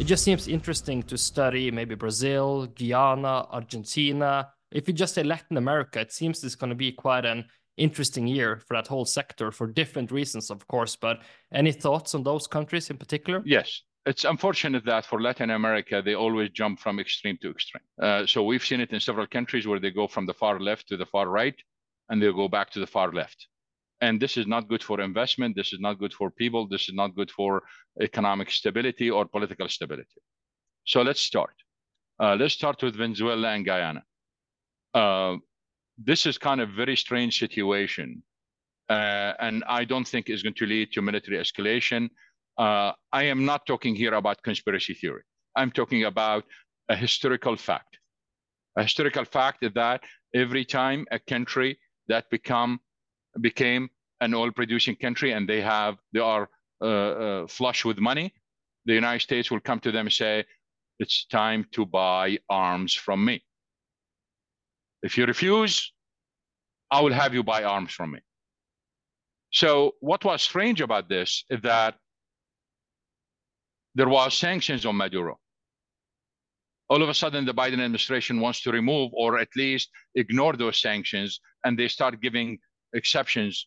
it just seems interesting to study maybe Brazil, Guyana, Argentina. If you just say Latin America, it seems it's going to be quite an interesting year for that whole sector for different reasons, of course. But any thoughts on those countries in particular? Yes. It's unfortunate that for Latin America, they always jump from extreme to extreme. Uh, so we've seen it in several countries where they go from the far left to the far right, and they go back to the far left. And this is not good for investment. This is not good for people. This is not good for economic stability or political stability. So let's start. Uh, let's start with Venezuela and Guyana. Uh, this is kind of very strange situation. Uh, and I don't think is going to lead to military escalation. Uh, I am not talking here about conspiracy theory. I'm talking about a historical fact. A historical fact is that every time a country that become became an oil-producing country and they have they are uh, uh, flush with money, the United States will come to them and say, "It's time to buy arms from me." If you refuse, I will have you buy arms from me. So what was strange about this is that there was sanctions on Maduro. All of a sudden, the Biden administration wants to remove or at least ignore those sanctions, and they start giving exceptions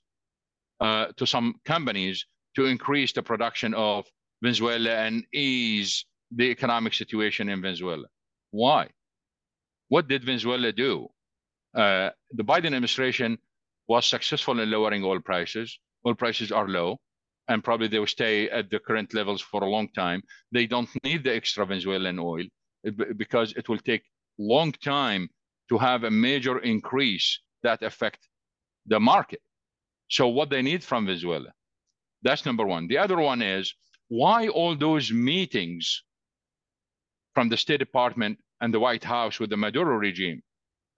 uh, to some companies to increase the production of Venezuela and ease the economic situation in Venezuela. Why? What did Venezuela do? Uh, the Biden administration was successful in lowering oil prices. Oil prices are low, and probably they will stay at the current levels for a long time. They don't need the extra Venezuelan oil because it will take long time to have a major increase that affect the market. So what they need from Venezuela, that's number one. The other one is why all those meetings from the State Department and the White House with the Maduro regime?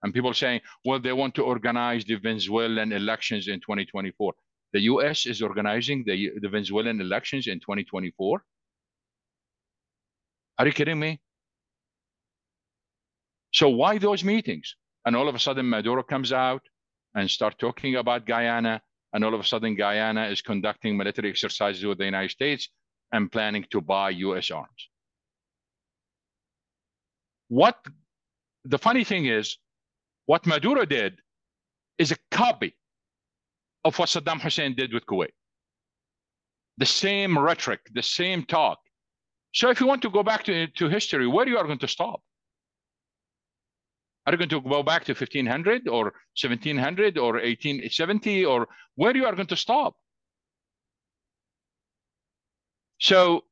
And people saying, well, they want to organize the Venezuelan elections in 2024. The US is organizing the, the Venezuelan elections in 2024. Are you kidding me? So why those meetings? And all of a sudden Maduro comes out and start talking about Guyana. And all of a sudden Guyana is conducting military exercises with the United States and planning to buy US arms. What the funny thing is, what Maduro did is a copy of what Saddam Hussein did with Kuwait. The same rhetoric, the same talk. So if you want to go back to, to history, where are you are going to stop? Are you going to go back to 1500 or 1700 or 1870 or where you are going to stop? So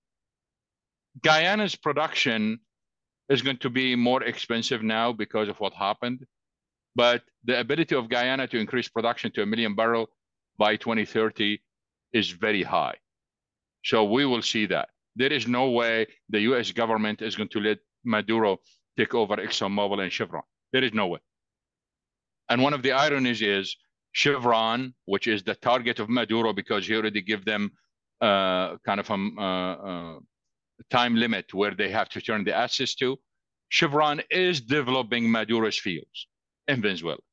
Guyana's production is going to be more expensive now because of what happened. But the ability of Guyana to increase production to a million barrel by 2030 is very high. So we will see that. There is no way the US government is going to let Maduro take over ExxonMobil and Chevron. There is no way. And one of the ironies is Chevron, which is the target of Maduro because he already give them uh, kind of a uh, uh, time limit where they have to turn the assets to. Chevron is developing Maduro's fields in Venezuela.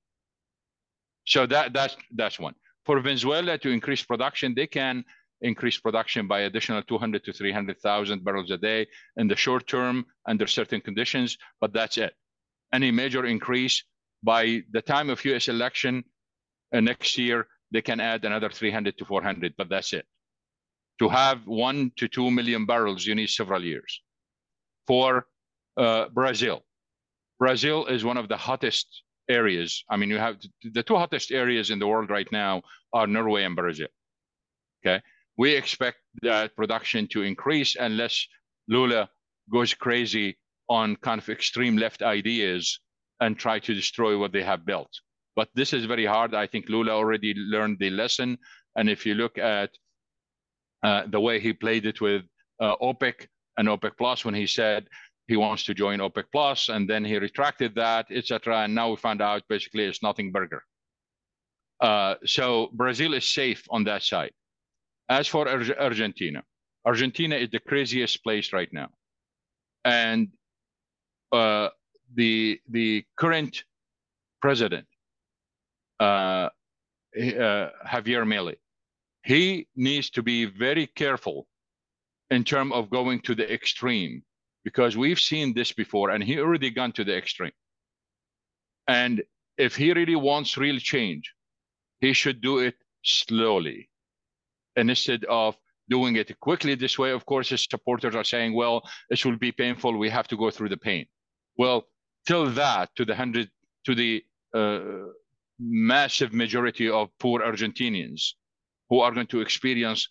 So that that's that's one for Venezuela to increase production, they can increase production by additional 200 to 300,000 barrels a day in the short term under certain conditions, but that's it. Any major increase by the time of US election uh, next year, they can add another 300 to 400, but that's it. To have one to two million barrels, you need several years. For uh, Brazil, Brazil is one of the hottest areas. I mean, you have the two hottest areas in the world right now are Norway and Brazil. Okay, we expect that production to increase unless Lula goes crazy on kind of extreme left ideas and try to destroy what they have built. But this is very hard. I think Lula already learned the lesson. And if you look at uh, the way he played it with uh, OPEC and OPEC Plus, when he said he wants to join OPEC Plus, and then he retracted that, etc. And now we found out basically it's nothing burger. Uh, so Brazil is safe on that side. As for Ar- Argentina, Argentina is the craziest place right now, and uh, the the current president, uh, uh Javier Milei, he needs to be very careful in terms of going to the extreme because we've seen this before and he already gone to the extreme. And if he really wants real change, he should do it slowly. Instead of doing it quickly this way, of course, his supporters are saying, well, this will be painful. We have to go through the pain. Well, till that, to the hundred, to the uh, massive majority of poor Argentinians who are going to experience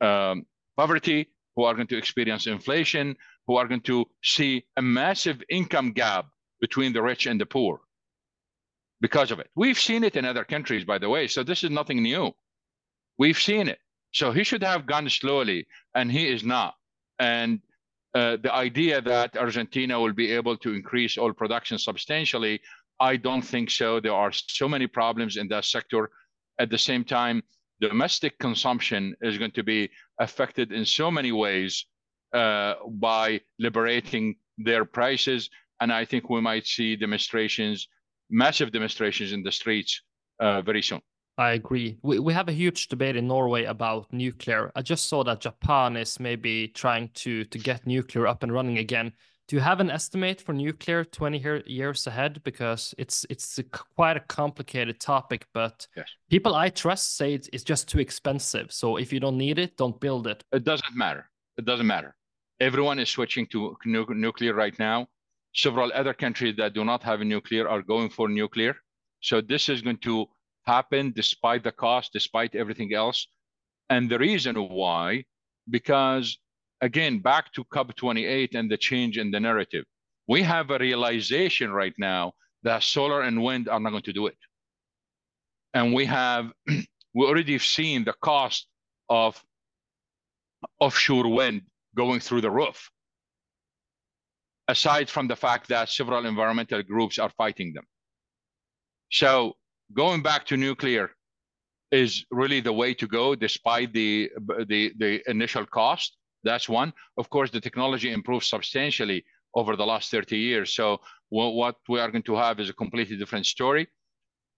um, poverty, who are going to experience inflation, who are going to see a massive income gap between the rich and the poor because of it. We've seen it in other countries, by the way, so this is nothing new. We've seen it. So he should have gone slowly, and he is not. And uh, the idea that Argentina will be able to increase oil production substantially, I don't think so. There are so many problems in that sector. At the same time, domestic consumption is going to be affected in so many ways uh, by liberating their prices. And I think we might see demonstrations, massive demonstrations in the streets uh, very soon. I agree. We, we have a huge debate in Norway about nuclear. I just saw that Japan is maybe trying to to get nuclear up and running again. Do you have an estimate for nuclear 20 years ahead? Because it's it's a, quite a complicated topic, but yes. people I trust say it's, it's just too expensive. So if you don't need it, don't build it. It doesn't matter. It doesn't matter. Everyone is switching to nu nuclear right now. Several other countries that do not have nuclear are going for nuclear. So this is going to happen despite the cost, despite everything else. And the reason why, because again, back to COP28 and the change in the narrative. We have a realization right now that solar and wind are not going to do it. And we have, we already seen the cost of offshore wind going through the roof, aside from the fact that several environmental groups are fighting them. So going back to nuclear is really the way to go, despite the, the, the initial cost. That's one. Of course, the technology improved substantially over the last 30 years. So what we are going to have is a completely different story.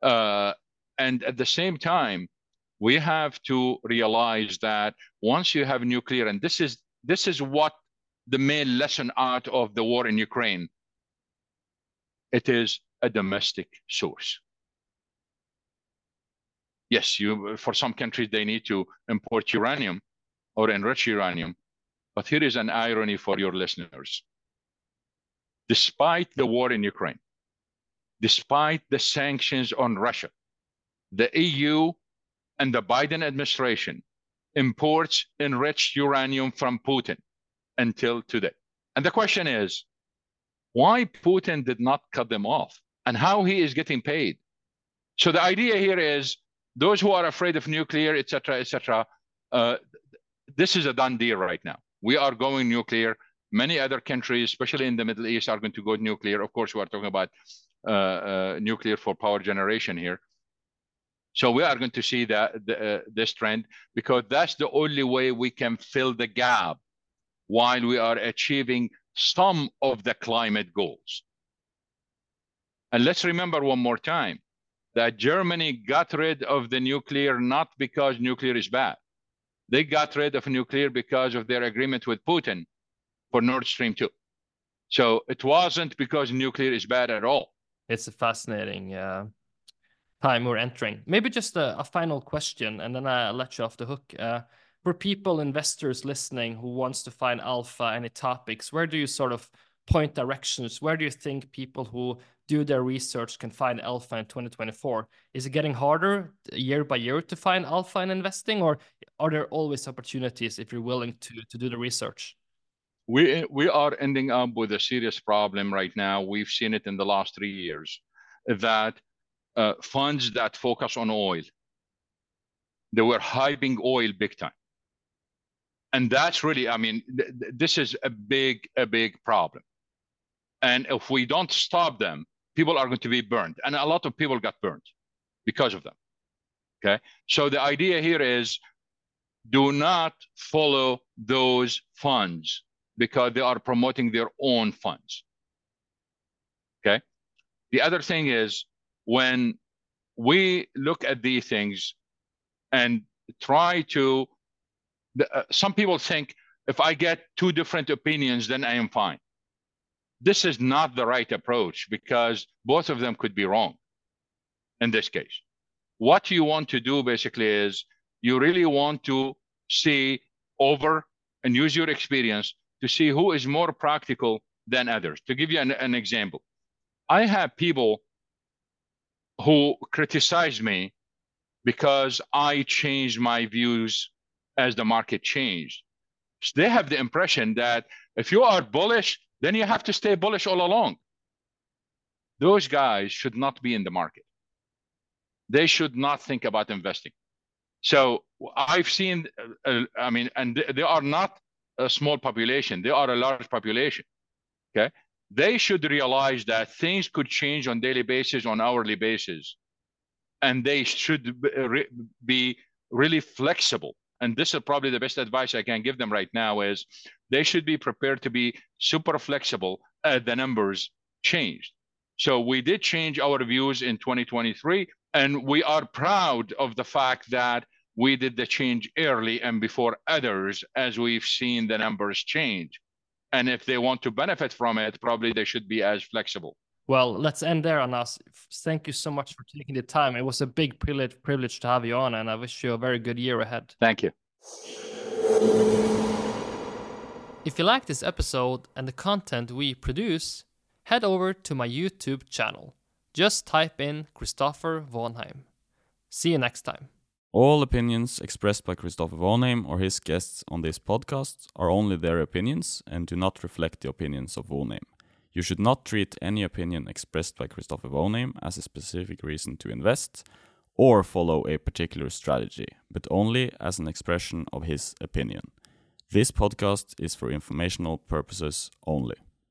Uh, and at the same time, we have to realize that once you have nuclear, and this is this is what the main lesson out of the war in Ukraine. It is a domestic source. Yes, you for some countries they need to import uranium or enrich uranium, but here is an irony for your listeners. Despite the war in Ukraine, despite the sanctions on Russia, the EU and the Biden administration imports enriched uranium from Putin until today. And the question is, why Putin did not cut them off and how he is getting paid. So the idea here is those who are afraid of nuclear, et cetera, et cetera, uh, this is a done deal right now. We are going nuclear. Many other countries, especially in the Middle East, are going to go nuclear. Of course, we are talking about uh, uh, nuclear for power generation here. So we are going to see that the, uh, this trend because that's the only way we can fill the gap while we are achieving some of the climate goals. And let's remember one more time that Germany got rid of the nuclear not because nuclear is bad. They got rid of nuclear because of their agreement with Putin for Nord Stream 2. So it wasn't because nuclear is bad at all. It's a fascinating uh, time we're entering. Maybe just a, a, final question, and then I'll let you off the hook. Uh, for people, investors listening who wants to find alpha, any topics, where do you sort of point directions? Where do you think people who do their research can find alpha in 2024? Is it getting harder year by year to find alpha in investing, or are there always opportunities if you're willing to, to do the research? We, we are ending up with a serious problem right now. We've seen it in the last three years that uh, funds that focus on oil, they were hyping oil big time. And that's really, I mean, th this is a big, a big problem. And if we don't stop them, people are going to be burned. And a lot of people got burned because of them. Okay. So the idea here is do not follow those funds because they are promoting their own funds. Okay. The other thing is when we look at these things and try to, uh, some people think if I get two different opinions, then I am fine. This is not the right approach because both of them could be wrong in this case. What you want to do basically is you really want to see over and use your experience to see who is more practical than others. To give you an, an example, I have people who criticize me because I changed my views as the market changed. So they have the impression that if you are bullish, then you have to stay bullish all along. Those guys should not be in the market. They should not think about investing. So I've seen, uh, I mean, and they are not a small population, they are a large population. Okay. They should realize that things could change on daily basis, on hourly basis, and they should be really flexible. And this is probably the best advice I can give them right now is they should be prepared to be super flexible as the numbers changed. So we did change our views in 2023, and we are proud of the fact that we did the change early and before others as we've seen the numbers change. And if they want to benefit from it, probably they should be as flexible. Well, let's end there, Anas. Thank you so much for taking the time. It was a big privilege, privilege to have you on, and I wish you a very good year ahead. Thank you. If you like this episode and the content we produce, head over to my YouTube channel. Just type in Christopher Vonheim. See you next time. All opinions expressed by Christopher Vonheim or his guests on this podcast are only their opinions and do not reflect the opinions of Vonheim. You should not treat any opinion expressed by Christopher Vonheim as a specific reason to invest or follow a particular strategy, but only as an expression of his opinion. This podcast is for informational purposes only.